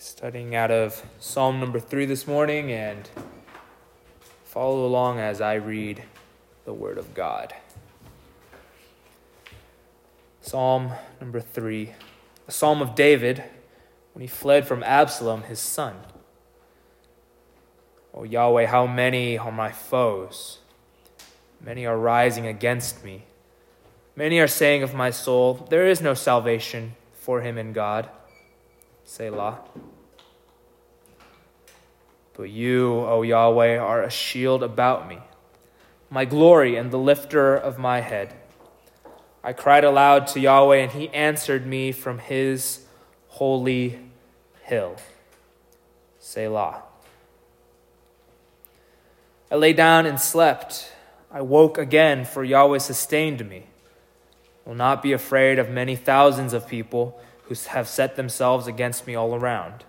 Studying out of Psalm number three this morning, and follow along as I read the Word of God. Psalm number three, a psalm of David when he fled from Absalom, his son. O Yahweh, how many are my foes? Many are rising against me. Many are saying of my soul, There is no salvation for him in God. Selah. But you, O Yahweh, are a shield about me, my glory and the lifter of my head. I cried aloud to Yahweh, and he answered me from his holy hill. Selah. I lay down and slept. I woke again, for Yahweh sustained me. Will not be afraid of many thousands of people who have set themselves against me all around.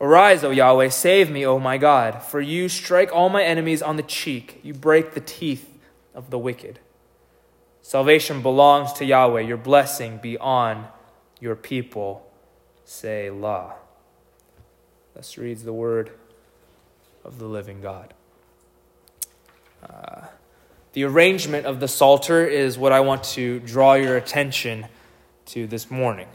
Arise, O Yahweh, save me, O my God, for you strike all my enemies on the cheek, you break the teeth of the wicked. Salvation belongs to Yahweh, your blessing be on your people. Say, Selah. Thus reads the word of the living God. Uh, the arrangement of the Psalter is what I want to draw your attention to this morning.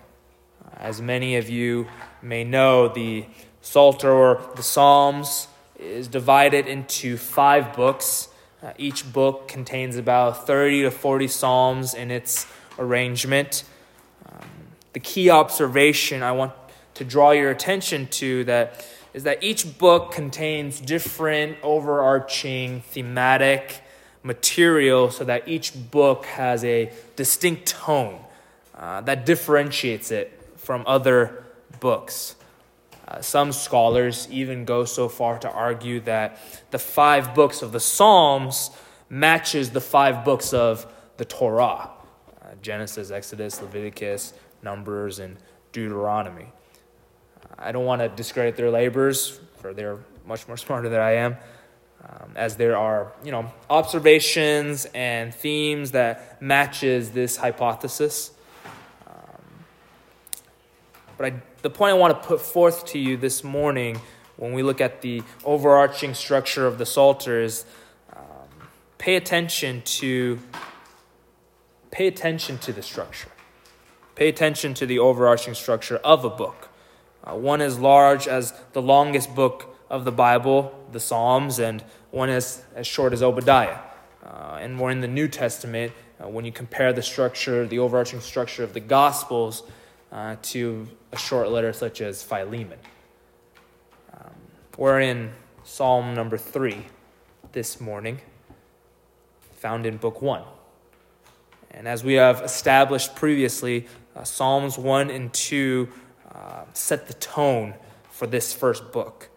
As many of you may know, the Psalter or the Psalms is divided into five books. Uh, each book contains about 30 to 40 Psalms in its arrangement. Um, the key observation I want to draw your attention to that is that each book contains different overarching thematic material so that each book has a distinct tone uh, that differentiates it from other books. Uh, some scholars even go so far to argue that the five books of the Psalms matches the five books of the Torah uh, Genesis, Exodus, Leviticus, Numbers, and Deuteronomy. I don't want to discredit their labors, for they're much more smarter than I am, um, as there are you know observations and themes that matches this hypothesis. But I, the point I want to put forth to you this morning when we look at the overarching structure of the Psalter is um, pay attention to pay attention to the structure. Pay attention to the overarching structure of a book. Uh, one as large as the longest book of the Bible, the Psalms, and one as, as short as Obadiah. Uh, and more in the New Testament, uh, when you compare the structure, the overarching structure of the Gospels uh, to a short letter such as Philemon. Um, we're in Psalm number three this morning, found in Book One. And as we have established previously, uh, Psalms 1 and 2 uh, set the tone for this first book.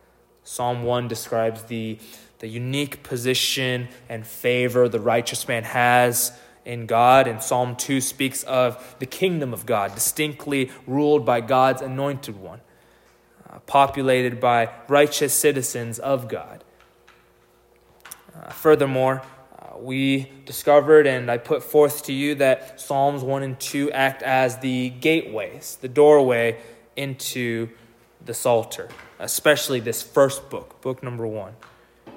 Psalm 1 describes the, the unique position and favor the righteous man has in God, and Psalm 2 speaks of the kingdom of God, distinctly ruled by God's anointed one, uh, populated by righteous citizens of God. Uh, furthermore, uh, we discovered and I put forth to you that Psalms 1 and 2 act as the gateways, the doorway into the Psalter, especially this first book, book number 1. Uh,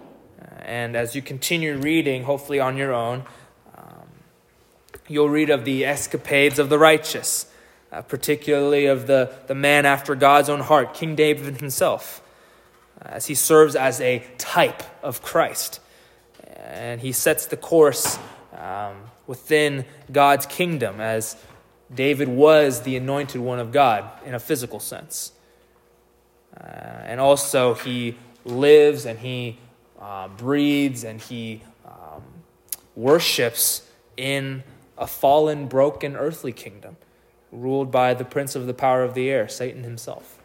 and as you continue reading, hopefully on your own, You'll read of the escapades of the righteous, uh, particularly of the, the man after God's own heart, King David himself, uh, as he serves as a type of Christ. And he sets the course um, within God's kingdom as David was the anointed one of God in a physical sense. Uh, and also, he lives and he uh, breathes and he um, worships in a fallen, broken earthly kingdom ruled by the prince of the power of the air, Satan himself.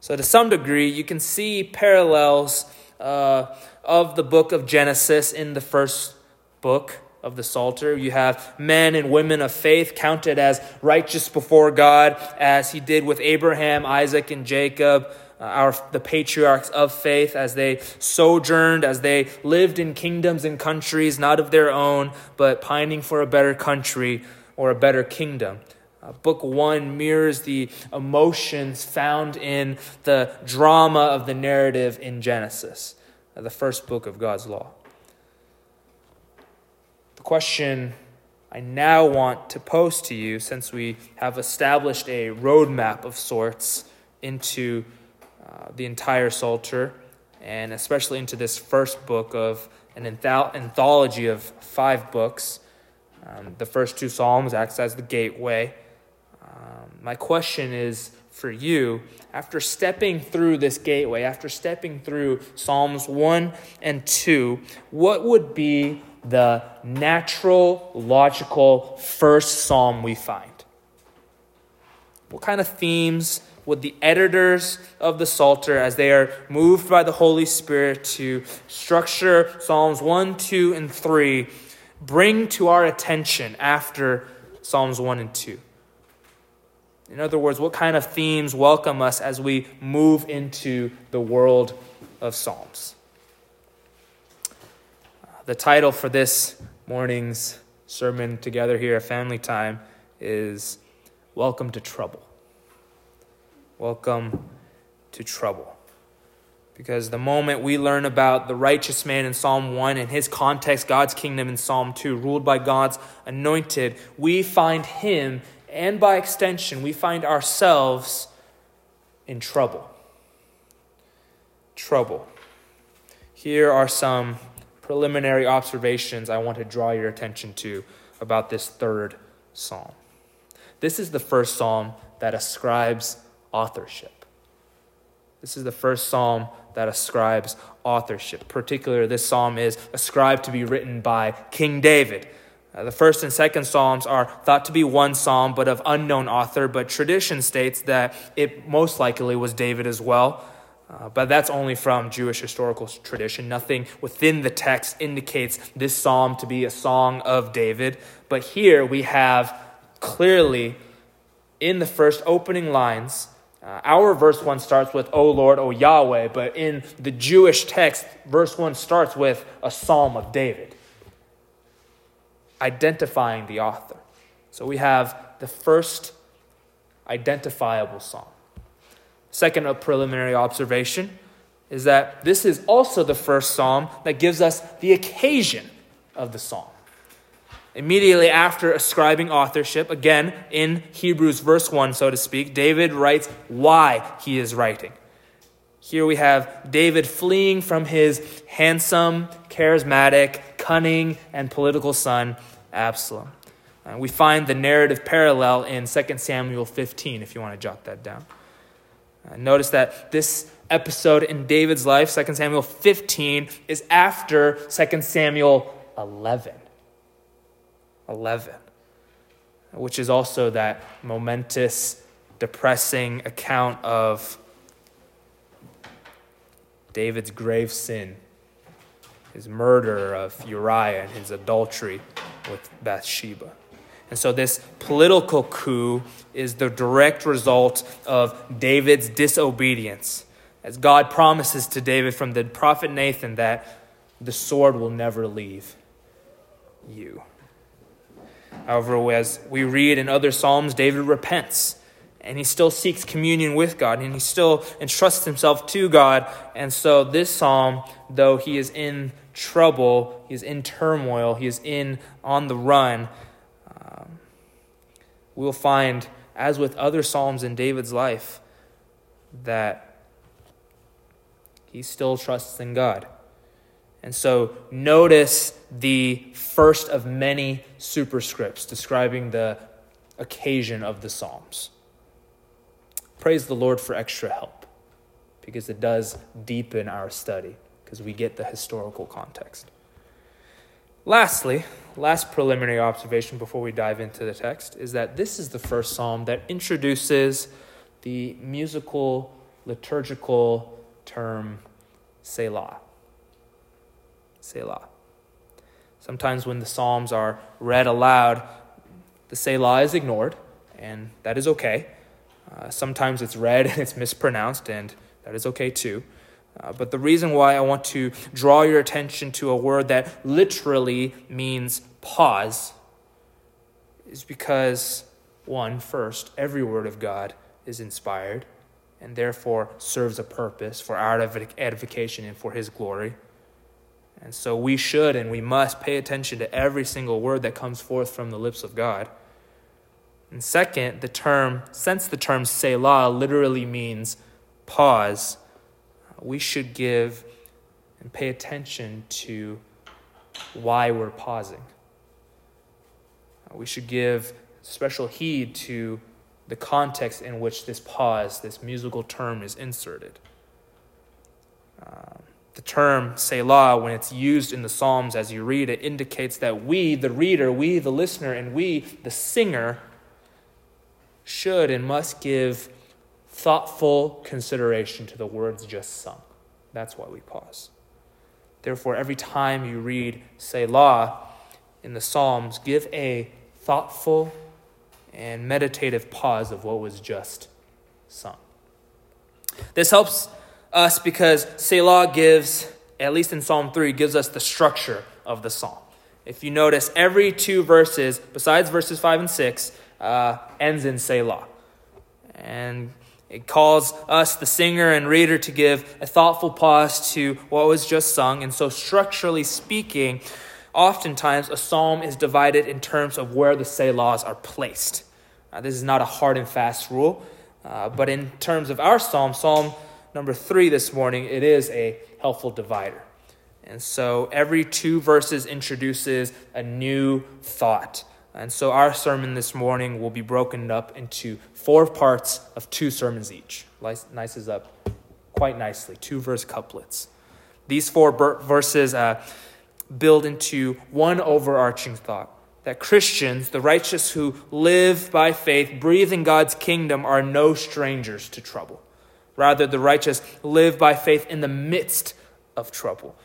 So, to some degree, you can see parallels uh, of the book of Genesis in the first book of the Psalter. You have men and women of faith counted as righteous before God, as he did with Abraham, Isaac, and Jacob our, the patriarchs of faith as they sojourned, as they lived in kingdoms and countries not of their own, but pining for a better country or a better kingdom. Uh, book one mirrors the emotions found in the drama of the narrative in Genesis, uh, the first book of God's law. The question I now want to pose to you, since we have established a roadmap of sorts into uh, the entire Psalter, and especially into this first book of an anthology of five books. Um, the first two Psalms acts as the gateway. Um, my question is for you after stepping through this gateway, after stepping through Psalms 1 and 2, what would be the natural, logical first psalm we find? What kind of themes would the editors of the Psalter, as they are moved by the Holy Spirit to structure Psalms 1, 2, and 3, bring to our attention after Psalms 1 and 2? In other words, what kind of themes welcome us as we move into the world of Psalms? The title for this morning's sermon together here at Family Time is Welcome to Trouble. Welcome to Trouble. Because the moment we learn about the righteous man in Psalm 1 and his context, God's kingdom in Psalm 2, ruled by God's anointed, we find him and by extension, we find ourselves in trouble. Trouble. Here are some preliminary observations I want to draw your attention to about this third psalm. This is the first psalm that ascribes authorship. This is the first psalm that ascribes authorship. Particularly, this psalm is ascribed to be written by King David. Uh, the first and second psalms are thought to be one psalm, but of unknown author, but tradition states that it most likely was David as well. Uh, but that's only from Jewish historical tradition. Nothing within the text indicates this psalm to be a song of David. But here we have clearly in the first opening lines, uh, our verse 1 starts with, O Lord, O Yahweh, but in the Jewish text, verse 1 starts with a psalm of David identifying the author. So we have the first identifiable psalm. Second, a preliminary observation is that this is also the first psalm that gives us the occasion of the psalm. Immediately after ascribing authorship, again in Hebrews verse 1, so to speak, David writes why he is writing. Here we have David fleeing from his handsome, charismatic, cunning, and political son, Absalom. Uh, we find the narrative parallel in 2 Samuel 15, if you want to jot that down. Uh, notice that this episode in David's life, 2 Samuel 15, is after 2 Samuel 11. 11, which is also that momentous, depressing account of David's grave sin, his murder of Uriah and his adultery with Bathsheba. And so, this political coup is the direct result of David's disobedience. As God promises to David from the prophet Nathan that the sword will never leave you. However, as we read in other Psalms, David repents and he still seeks communion with God and he still entrusts himself to God. And so, this psalm, though he is in trouble, he is in turmoil, he is in on the run, um, we'll find, as with other psalms in David's life, that he still trusts in God. And so notice the first of many superscripts describing the occasion of the Psalms. Praise the Lord for extra help because it does deepen our study because we get the historical context. Lastly, last preliminary observation before we dive into the text is that this is the first psalm that introduces the musical, liturgical term Selah. Selah. Sometimes when the Psalms are read aloud, the Selah is ignored, and that is okay. Uh, sometimes it's read and it's mispronounced, and that is okay too. Uh, but the reason why I want to draw your attention to a word that literally means pause is because one, first, every word of God is inspired and therefore serves a purpose for our edification and for His glory. And so we should and we must pay attention to every single word that comes forth from the lips of God. And second, the term, since the term Selah literally means pause, we should give and pay attention to why we're pausing. We should give special heed to the context in which this pause, this musical term, is inserted. Uh, the term Selah, when it's used in the Psalms as you read it, indicates that we, the reader, we, the listener, and we, the singer, should and must give thoughtful consideration to the words just sung. That's why we pause. Therefore, every time you read Selah in the Psalms, give a thoughtful and meditative pause of what was just sung. This helps us because Selah gives, at least in Psalm 3, gives us the structure of the psalm. If you notice, every two verses, besides verses 5 and 6, uh, ends in Selah. And it calls us, the singer and reader, to give a thoughtful pause to what was just sung. And so, structurally speaking, oftentimes a psalm is divided in terms of where the Selahs are placed. Uh, this is not a hard and fast rule, uh, but in terms of our psalm, Psalm number three this morning, it is a helpful divider. And so every two verses introduces a new thought. And so our sermon this morning will be broken up into four parts of two sermons each. Nices up quite nicely, two verse couplets. These four verses uh, build into one overarching thought that Christians, the righteous who live by faith, breathe in God's kingdom, are no strangers to trouble. Rather, the righteous live by faith in the midst of trouble,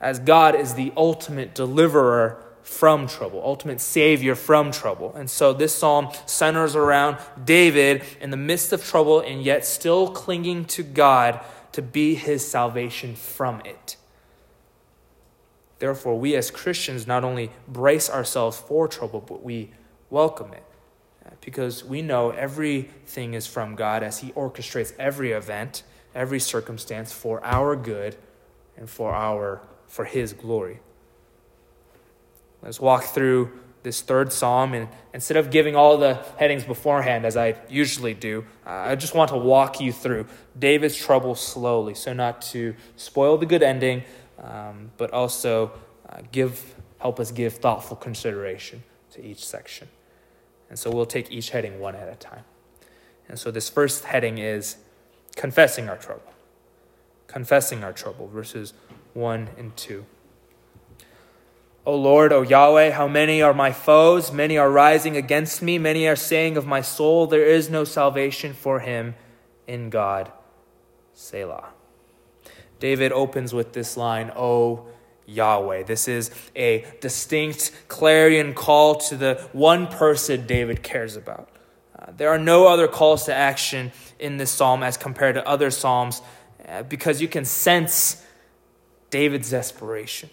as God is the ultimate deliverer from trouble, ultimate savior from trouble. And so this psalm centers around David in the midst of trouble and yet still clinging to God to be his salvation from it. Therefore, we as Christians not only brace ourselves for trouble, but we welcome it because we know everything is from God as He orchestrates every event, every circumstance for our good and for our for His glory. Let's walk through this third psalm, and instead of giving all the headings beforehand, as I usually do, uh, I just want to walk you through David's trouble slowly, so not to spoil the good ending, um, but also uh, give help us give thoughtful consideration to each section. And so we'll take each heading one at a time. And so this first heading is confessing our trouble. Confessing our trouble, verses 1 and 2. O Lord, O Yahweh, how many are my foes? Many are rising against me. Many are saying of my soul, There is no salvation for him in God. Selah. David opens with this line, O Yahweh. This is a distinct clarion call to the one person David cares about. Uh, there are no other calls to action in this psalm as compared to other psalms uh, because you can sense David's desperation.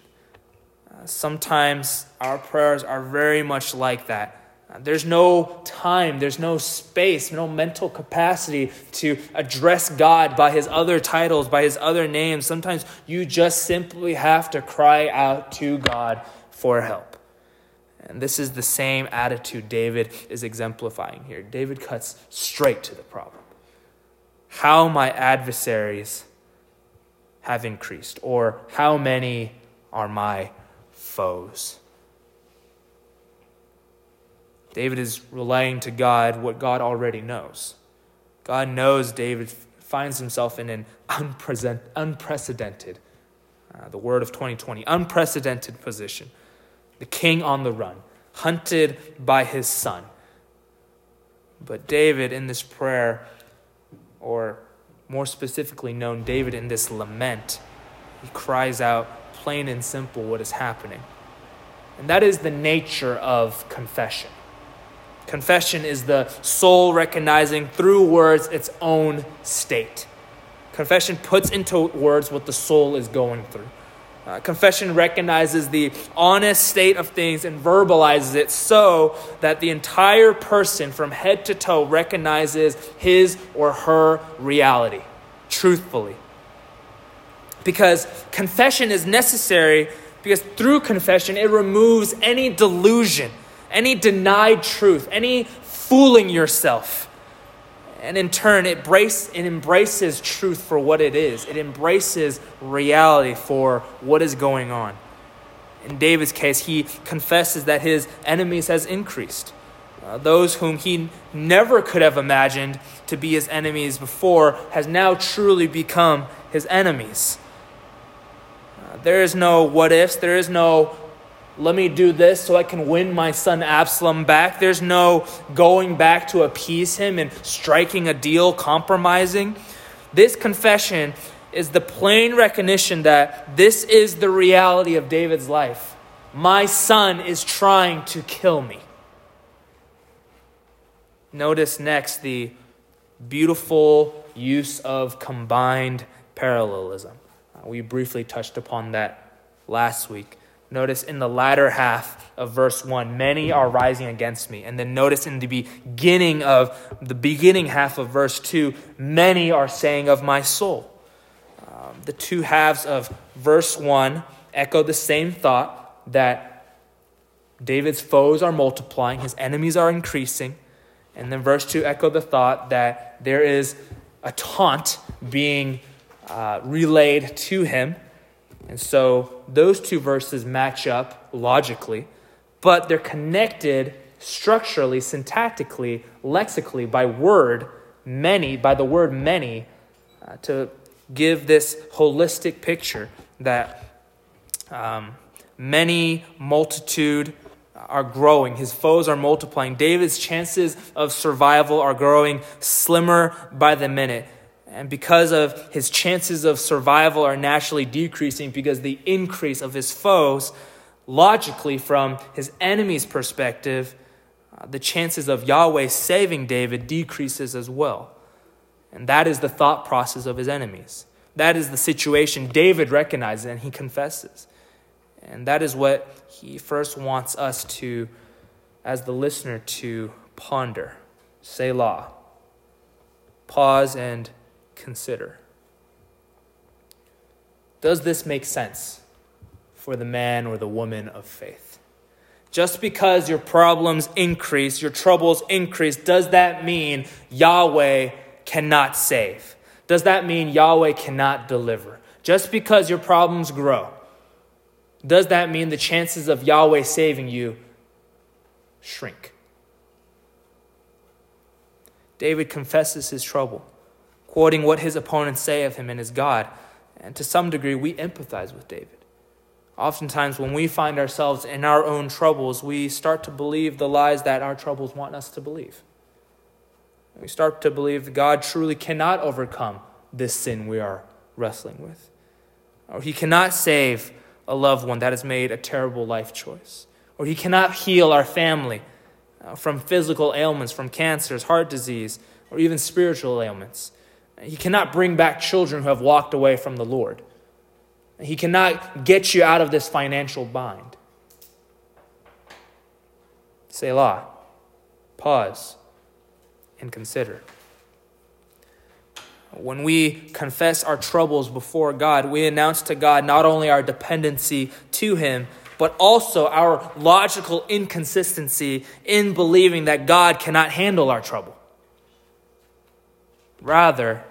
Uh, sometimes our prayers are very much like that. There's no time, there's no space, no mental capacity to address God by his other titles, by his other names. Sometimes you just simply have to cry out to God for help. And this is the same attitude David is exemplifying here. David cuts straight to the problem. How my adversaries have increased, or how many are my foes? David is relaying to God what God already knows. God knows David finds himself in an unprecedented, uh, the word of 2020, unprecedented position. The king on the run, hunted by his son. But David in this prayer, or more specifically known, David in this lament, he cries out plain and simple what is happening. And that is the nature of confession. Confession is the soul recognizing through words its own state. Confession puts into words what the soul is going through. Uh, confession recognizes the honest state of things and verbalizes it so that the entire person from head to toe recognizes his or her reality truthfully. Because confession is necessary because through confession it removes any delusion, any denied truth, any fooling yourself. And in turn, it, brace, it embraces truth for what it is. It embraces reality for what is going on. In David's case, he confesses that his enemies has increased. Uh, those whom he never could have imagined to be his enemies before has now truly become his enemies. Uh, there is no what ifs, there is no let me do this so I can win my son Absalom back. There's no going back to appease him and striking a deal, compromising. This confession is the plain recognition that this is the reality of David's life. My son is trying to kill me. Notice next the beautiful use of combined parallelism. Uh, we briefly touched upon that last week. Notice in the latter half of verse 1, many are rising against me. And then notice in the beginning of the beginning half of verse 2, many are saying of my soul. Um, the two halves of verse 1 echo the same thought that David's foes are multiplying, his enemies are increasing. And then verse 2 echo the thought that there is a taunt being uh, relayed to him and so those two verses match up logically, but they're connected structurally, syntactically, lexically by word many, by the word many, uh, to give this holistic picture that um, many multitude are growing. His foes are multiplying. David's chances of survival are growing slimmer by the minute. And because of his chances of survival are naturally decreasing because the increase of his foes, logically, from his enemy's perspective, uh, the chances of Yahweh saving David decreases as well. And that is the thought process of his enemies. That is the situation David recognizes and he confesses. And that is what he first wants us to, as the listener, to ponder. Selah. Pause and consider. Does this make sense for the man or the woman of faith? Just because your problems increase, your troubles increase, does that mean Yahweh cannot save? Does that mean Yahweh cannot deliver? Just because your problems grow, does that mean the chances of Yahweh saving you shrink? David confesses his trouble quoting what his opponents say of him and his God. And to some degree, we empathize with David. Oftentimes, when we find ourselves in our own troubles, we start to believe the lies that our troubles want us to believe. We start to believe that God truly cannot overcome this sin we are wrestling with. Or he cannot save a loved one that has made a terrible life choice. Or he cannot heal our family uh, from physical ailments, from cancers, heart disease, or even spiritual ailments. He cannot bring back children who have walked away from the Lord. He cannot get you out of this financial bind. Selah. Pause and consider. When we confess our troubles before God, we announce to God not only our dependency to Him, but also our logical inconsistency in believing that God cannot handle our trouble. Rather,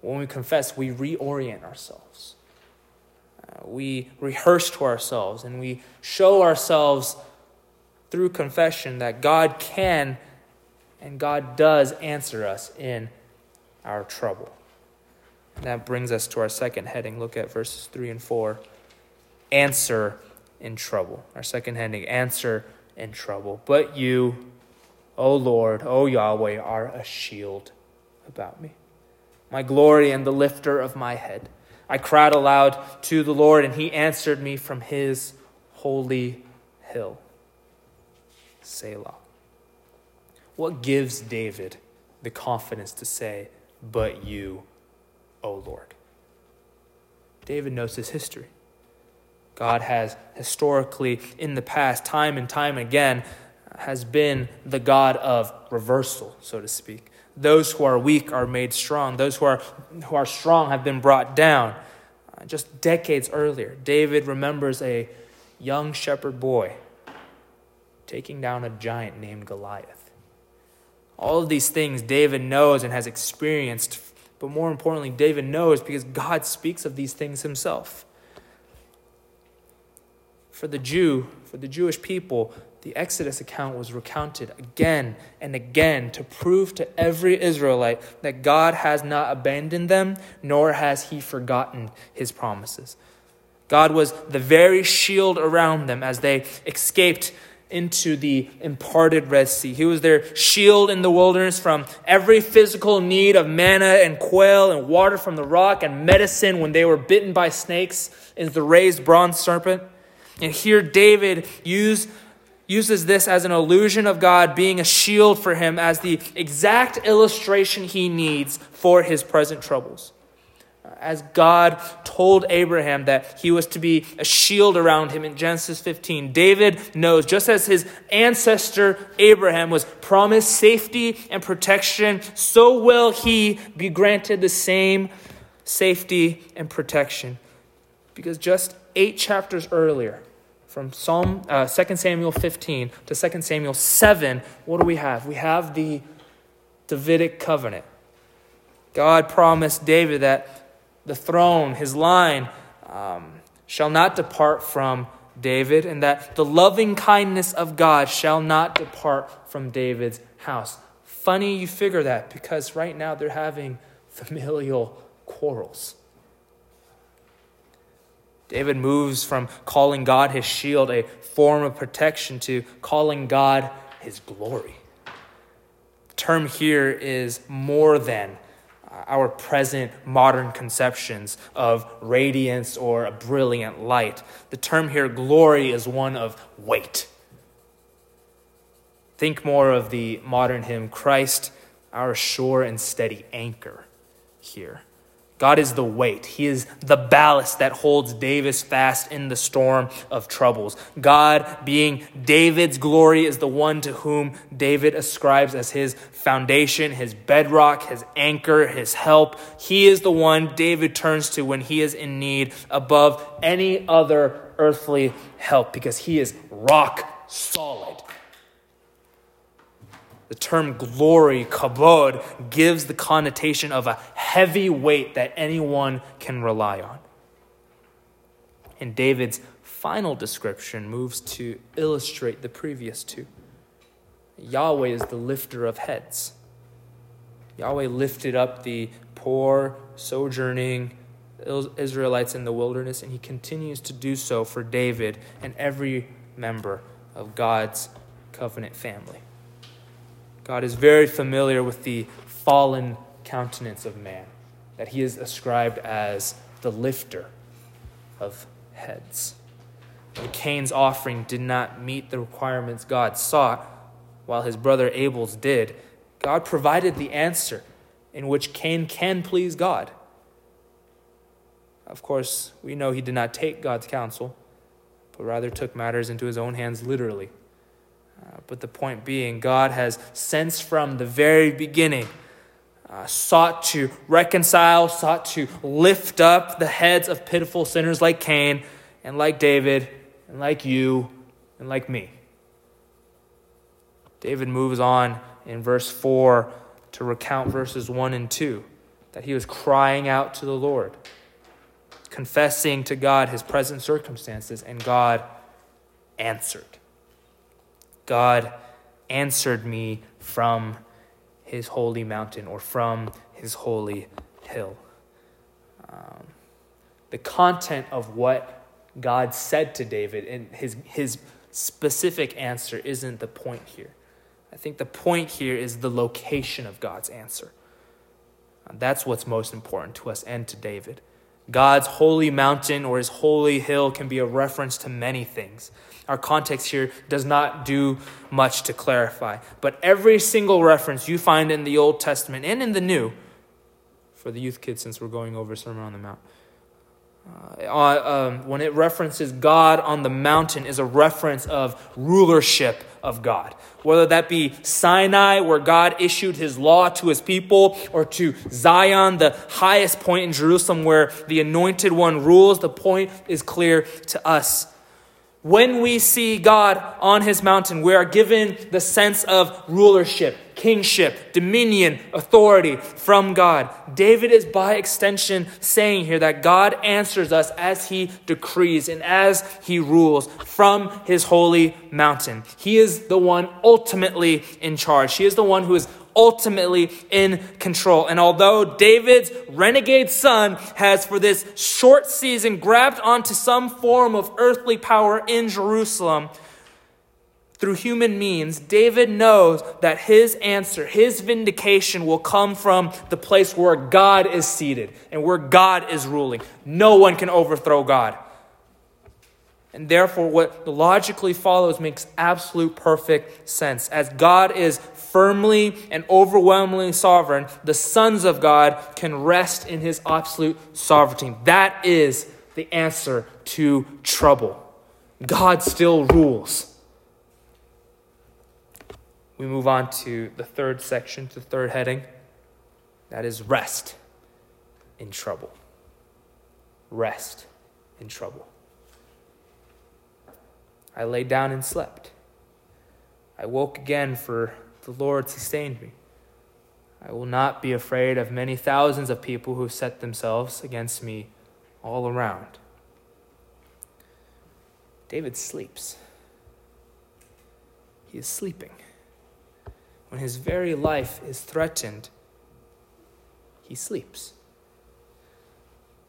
when we confess, we reorient ourselves. Uh, we rehearse to ourselves and we show ourselves through confession that God can and God does answer us in our trouble. And that brings us to our second heading. Look at verses 3 and 4. Answer in trouble. Our second heading, answer in trouble. But you, O Lord, O Yahweh, are a shield about me, my glory and the lifter of my head. I cried aloud to the Lord, and he answered me from his holy hill. Selah. What gives David the confidence to say, But you, O Lord? David knows his history. God has historically, in the past, time and time again, has been the God of reversal, so to speak. Those who are weak are made strong. Those who are, who are strong have been brought down. Uh, just decades earlier, David remembers a young shepherd boy taking down a giant named Goliath. All of these things David knows and has experienced, but more importantly, David knows because God speaks of these things himself for the Jew, for the Jewish people, the Exodus account was recounted again and again to prove to every Israelite that God has not abandoned them, nor has he forgotten his promises. God was the very shield around them as they escaped into the imparted Red Sea. He was their shield in the wilderness from every physical need of manna and quail and water from the rock and medicine when they were bitten by snakes in the raised bronze serpent. And here David use, uses this as an illusion of God being a shield for him as the exact illustration he needs for his present troubles. Uh, as God told Abraham that he was to be a shield around him in Genesis 15, David knows, just as his ancestor Abraham was promised safety and protection, so will he be granted the same safety and protection. Because just eight chapters earlier, from Psalm uh, 2 Samuel 15 to 2 Samuel 7, what do we have? We have the Davidic covenant. God promised David that the throne, his line, um, shall not depart from David, and that the loving kindness of God shall not depart from David's house. Funny you figure that because right now they're having familial quarrels. David moves from calling God his shield, a form of protection, to calling God his glory. The term here is more than our present modern conceptions of radiance or a brilliant light. The term here, glory, is one of weight. Think more of the modern hymn, Christ, our sure and steady anchor, here. God is the weight. He is the ballast that holds Davis fast in the storm of troubles. God, being David's glory, is the one to whom David ascribes as his foundation, his bedrock, his anchor, his help. He is the one David turns to when he is in need above any other earthly help because he is rock solid. The term glory, kabod, gives the connotation of a heavy weight that anyone can rely on. And David's final description moves to illustrate the previous two. Yahweh is the lifter of heads. Yahweh lifted up the poor, sojourning Israelites in the wilderness, and he continues to do so for David and every member of God's covenant family. God is very familiar with the fallen countenance of man, that he is ascribed as the lifter of heads. When Cain's offering did not meet the requirements God sought, while his brother Abel's did, God provided the answer in which Cain can please God. Of course, we know he did not take God's counsel, but rather took matters into his own hands literally. Uh, but the point being, God has, since from the very beginning, uh, sought to reconcile, sought to lift up the heads of pitiful sinners like Cain and like David and like you and like me. David moves on in verse 4 to recount verses 1 and 2 that he was crying out to the Lord, confessing to God his present circumstances, and God answered. God answered me from his holy mountain or from his holy hill. Um, the content of what God said to David and his, his specific answer isn't the point here. I think the point here is the location of God's answer. That's what's most important to us and to David. God's holy mountain or his holy hill can be a reference to many things. Our context here does not do much to clarify, but every single reference you find in the Old Testament and in the New, for the youth kids, since we're going over Sermon on the Mount, Uh, um, when it references God on the mountain, is a reference of rulership of God. Whether that be Sinai, where God issued his law to his people, or to Zion, the highest point in Jerusalem where the anointed one rules, the point is clear to us. When we see God on his mountain, we are given the sense of rulership, kingship, dominion, authority from God. David is by extension saying here that God answers us as he decrees and as he rules from his holy mountain. He is the one ultimately in charge. He is the one who is ultimately in control. And although David's renegade son has, for this short season, grabbed onto some form of earthly power in Jerusalem, through human means, David knows that his answer, his vindication will come from the place where God is seated and where God is ruling. No one can overthrow God. And therefore, what logically follows makes absolute perfect sense. As God is firmly and overwhelmingly sovereign, the sons of God can rest in his absolute sovereignty. That is the answer to trouble. God still rules. We move on to the third section, to the third heading. That is rest in trouble. Rest in trouble. I lay down and slept. I woke again for the Lord sustained me. I will not be afraid of many thousands of people who set themselves against me all around. David sleeps. He is sleeping. When his very life is threatened, he sleeps.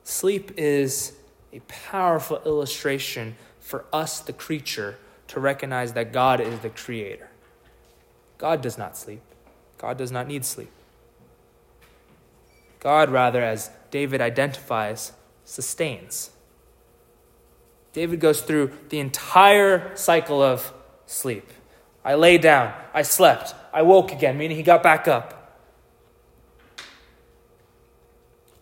Sleep is a powerful illustration for us, the creature, to recognize that God is the creator. God does not sleep. God does not need sleep. God, rather, as David identifies, sustains. David goes through the entire cycle of sleep. I lay down, I slept, I woke again, meaning he got back up.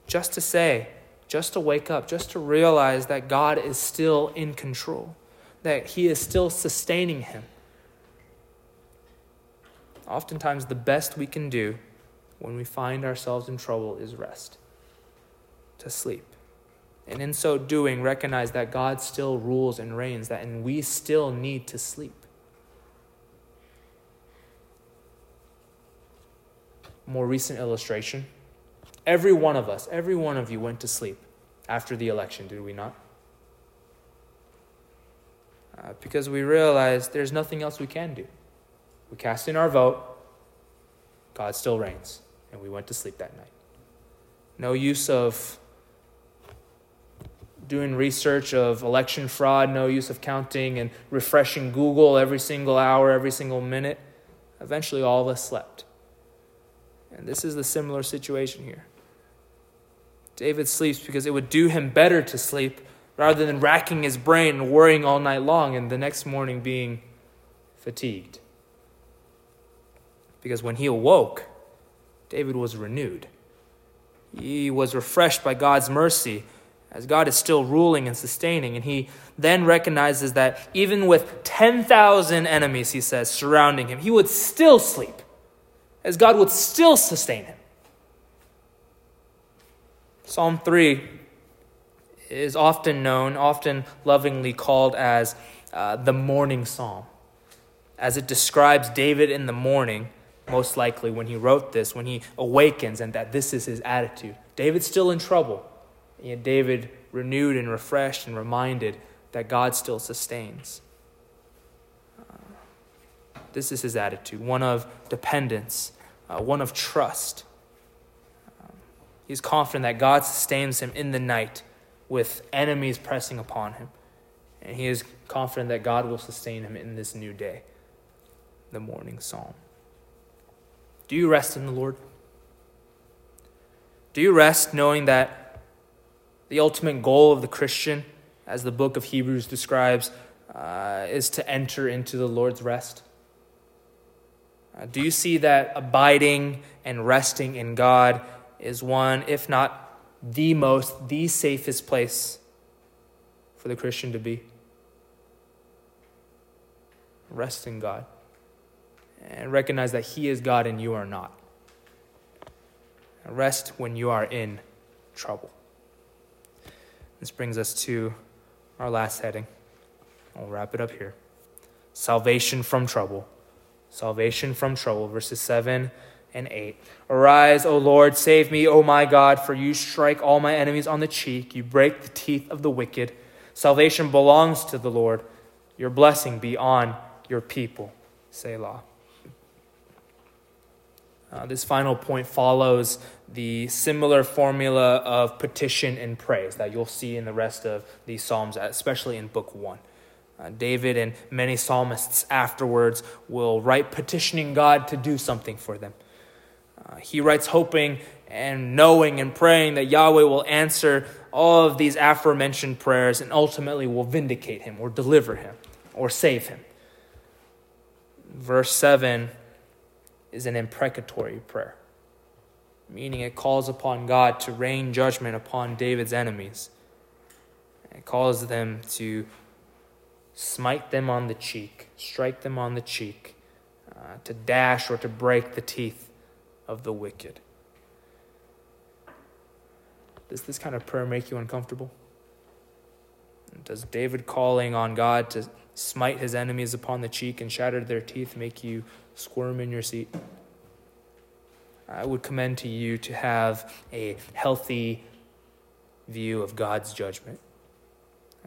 Just to say, just to wake up, just to realize that God is still in control, that he is still sustaining him oftentimes the best we can do when we find ourselves in trouble is rest, to sleep. And in so doing, recognize that God still rules and reigns, that and we still need to sleep. More recent illustration. Every one of us, every one of you went to sleep after the election, did we not? Uh, because we realized there's nothing else we can do. We cast in our vote. God still reigns. And we went to sleep that night. No use of doing research of election fraud, no use of counting and refreshing Google every single hour, every single minute. Eventually, all of us slept. And this is the similar situation here. David sleeps because it would do him better to sleep rather than racking his brain and worrying all night long and the next morning being fatigued. Because when he awoke, David was renewed. He was refreshed by God's mercy as God is still ruling and sustaining. And he then recognizes that even with 10,000 enemies, he says, surrounding him, he would still sleep, as God would still sustain him. Psalm 3 is often known, often lovingly called as uh, the morning psalm, as it describes David in the morning most likely when he wrote this, when he awakens, and that this is his attitude. David's still in trouble, yet David renewed and refreshed and reminded that God still sustains. Uh, this is his attitude one of dependence, uh, one of trust. Um, he's confident that God sustains him in the night with enemies pressing upon him. And he is confident that God will sustain him in this new day. The morning psalm. Do you rest in the Lord? Do you rest knowing that the ultimate goal of the Christian, as the book of Hebrews describes, uh, is to enter into the Lord's rest? Uh, do you see that abiding and resting in God is one, if not the most, the safest place for the Christian to be? Rest in God and recognize that He is God and you are not. Rest when you are in trouble. This brings us to our last heading. I'll wrap it up here. Salvation from trouble. Salvation from trouble, verses 7 and 8. Arise, O Lord, save me, O my God, for you strike all my enemies on the cheek. You break the teeth of the wicked. Salvation belongs to the Lord. Your blessing be on your people. Selah. Uh, this final point follows the similar formula of petition and praise that you'll see in the rest of these Psalms, especially in Book 1. Uh, David and many psalmists afterwards will write petitioning God to do something for them. Uh, he writes hoping and knowing and praying that Yahweh will answer all of these aforementioned prayers and ultimately will vindicate him or deliver him or save him. Verse 7 is an imprecatory prayer, meaning it calls upon God to rain judgment upon David's enemies. It calls them to smite them on the cheek, strike them on the cheek, uh, to dash or to break the teeth of the wicked. Does this kind of prayer make you uncomfortable? Does David calling on God to smite his enemies upon the cheek and shatter their teeth make you squirm in your seat? I would commend to you to have a healthy view of God's judgment.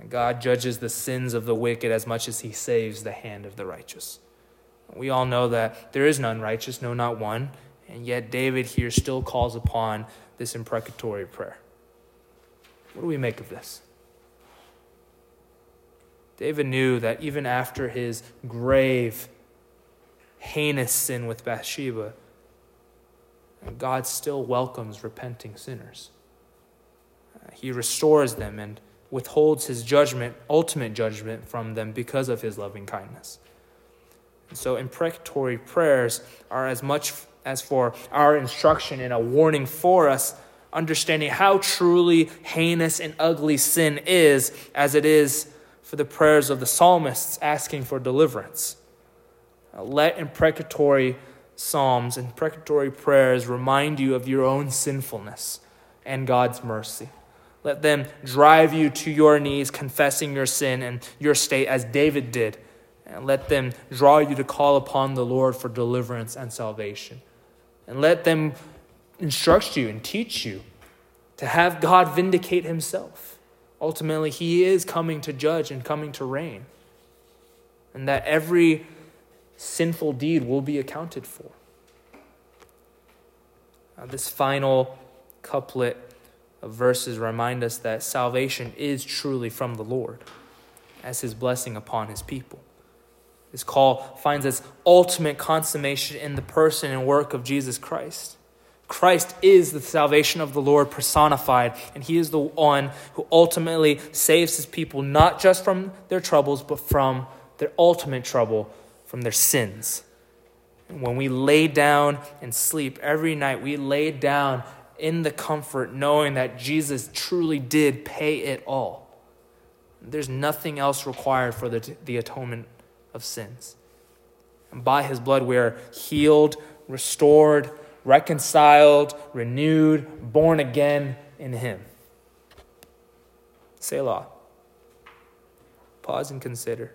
God judges the sins of the wicked as much as he saves the hand of the righteous. We all know that there is none righteous, no, not one, and yet David here still calls upon this imprecatory prayer. What do we make of this? David knew that even after his grave, heinous sin with Bathsheba, And God still welcomes repenting sinners. Uh, he restores them and withholds his judgment, ultimate judgment, from them because of his loving kindness. And so, imprecatory prayers are as much as for our instruction and a warning for us, understanding how truly heinous and ugly sin is, as it is for the prayers of the psalmists asking for deliverance. Uh, let imprecatory psalms and imprecatory prayers remind you of your own sinfulness and God's mercy. Let them drive you to your knees, confessing your sin and your state as David did. And let them draw you to call upon the Lord for deliverance and salvation. And let them instruct you and teach you to have God vindicate himself. Ultimately, he is coming to judge and coming to reign. And that every sinful deed will be accounted for. Now, this final couplet of verses remind us that salvation is truly from the Lord as his blessing upon his people. This call finds its ultimate consummation in the person and work of Jesus Christ. Christ is the salvation of the Lord personified, and he is the one who ultimately saves his people not just from their troubles, but from their ultimate trouble, from their sins. When we lay down and sleep every night, we lay down in the comfort knowing that Jesus truly did pay it all. There's nothing else required for the, the atonement of sins. And by his blood, we are healed, restored, reconciled, renewed, born again in him. Selah. Pause and consider.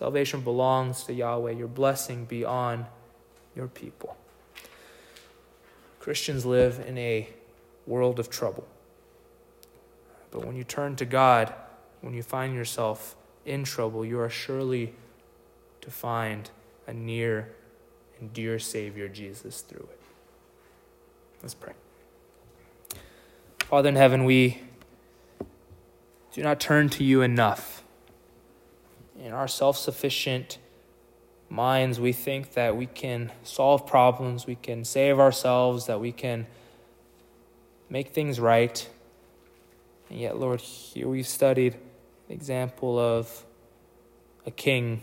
Salvation belongs to Yahweh. Your blessing be on your people. Christians live in a world of trouble. But when you turn to God, when you find yourself in trouble, you are surely to find a near and dear Savior, Jesus, through it. Let's pray. Father in heaven, we do not turn to you enough. In our self sufficient minds, we think that we can solve problems, we can save ourselves, that we can make things right. And yet, Lord, here we've studied the example of a king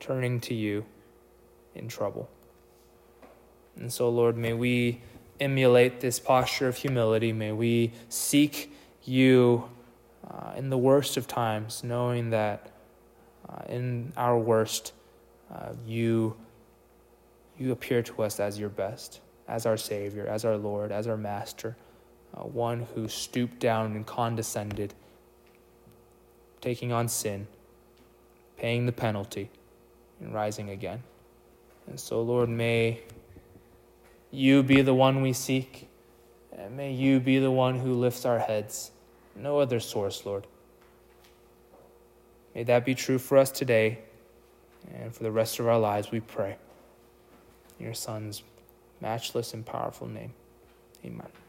turning to you in trouble. And so, Lord, may we emulate this posture of humility. May we seek you uh, in the worst of times, knowing that uh, in our worst, uh, you, you appear to us as your best, as our Savior, as our Lord, as our Master, uh, one who stooped down and condescended, taking on sin, paying the penalty, and rising again. And so, Lord, may you be the one we seek, and may you be the one who lifts our heads. No other source, Lord. May that be true for us today and for the rest of our lives, we pray. In your Son's matchless and powerful name. Amen.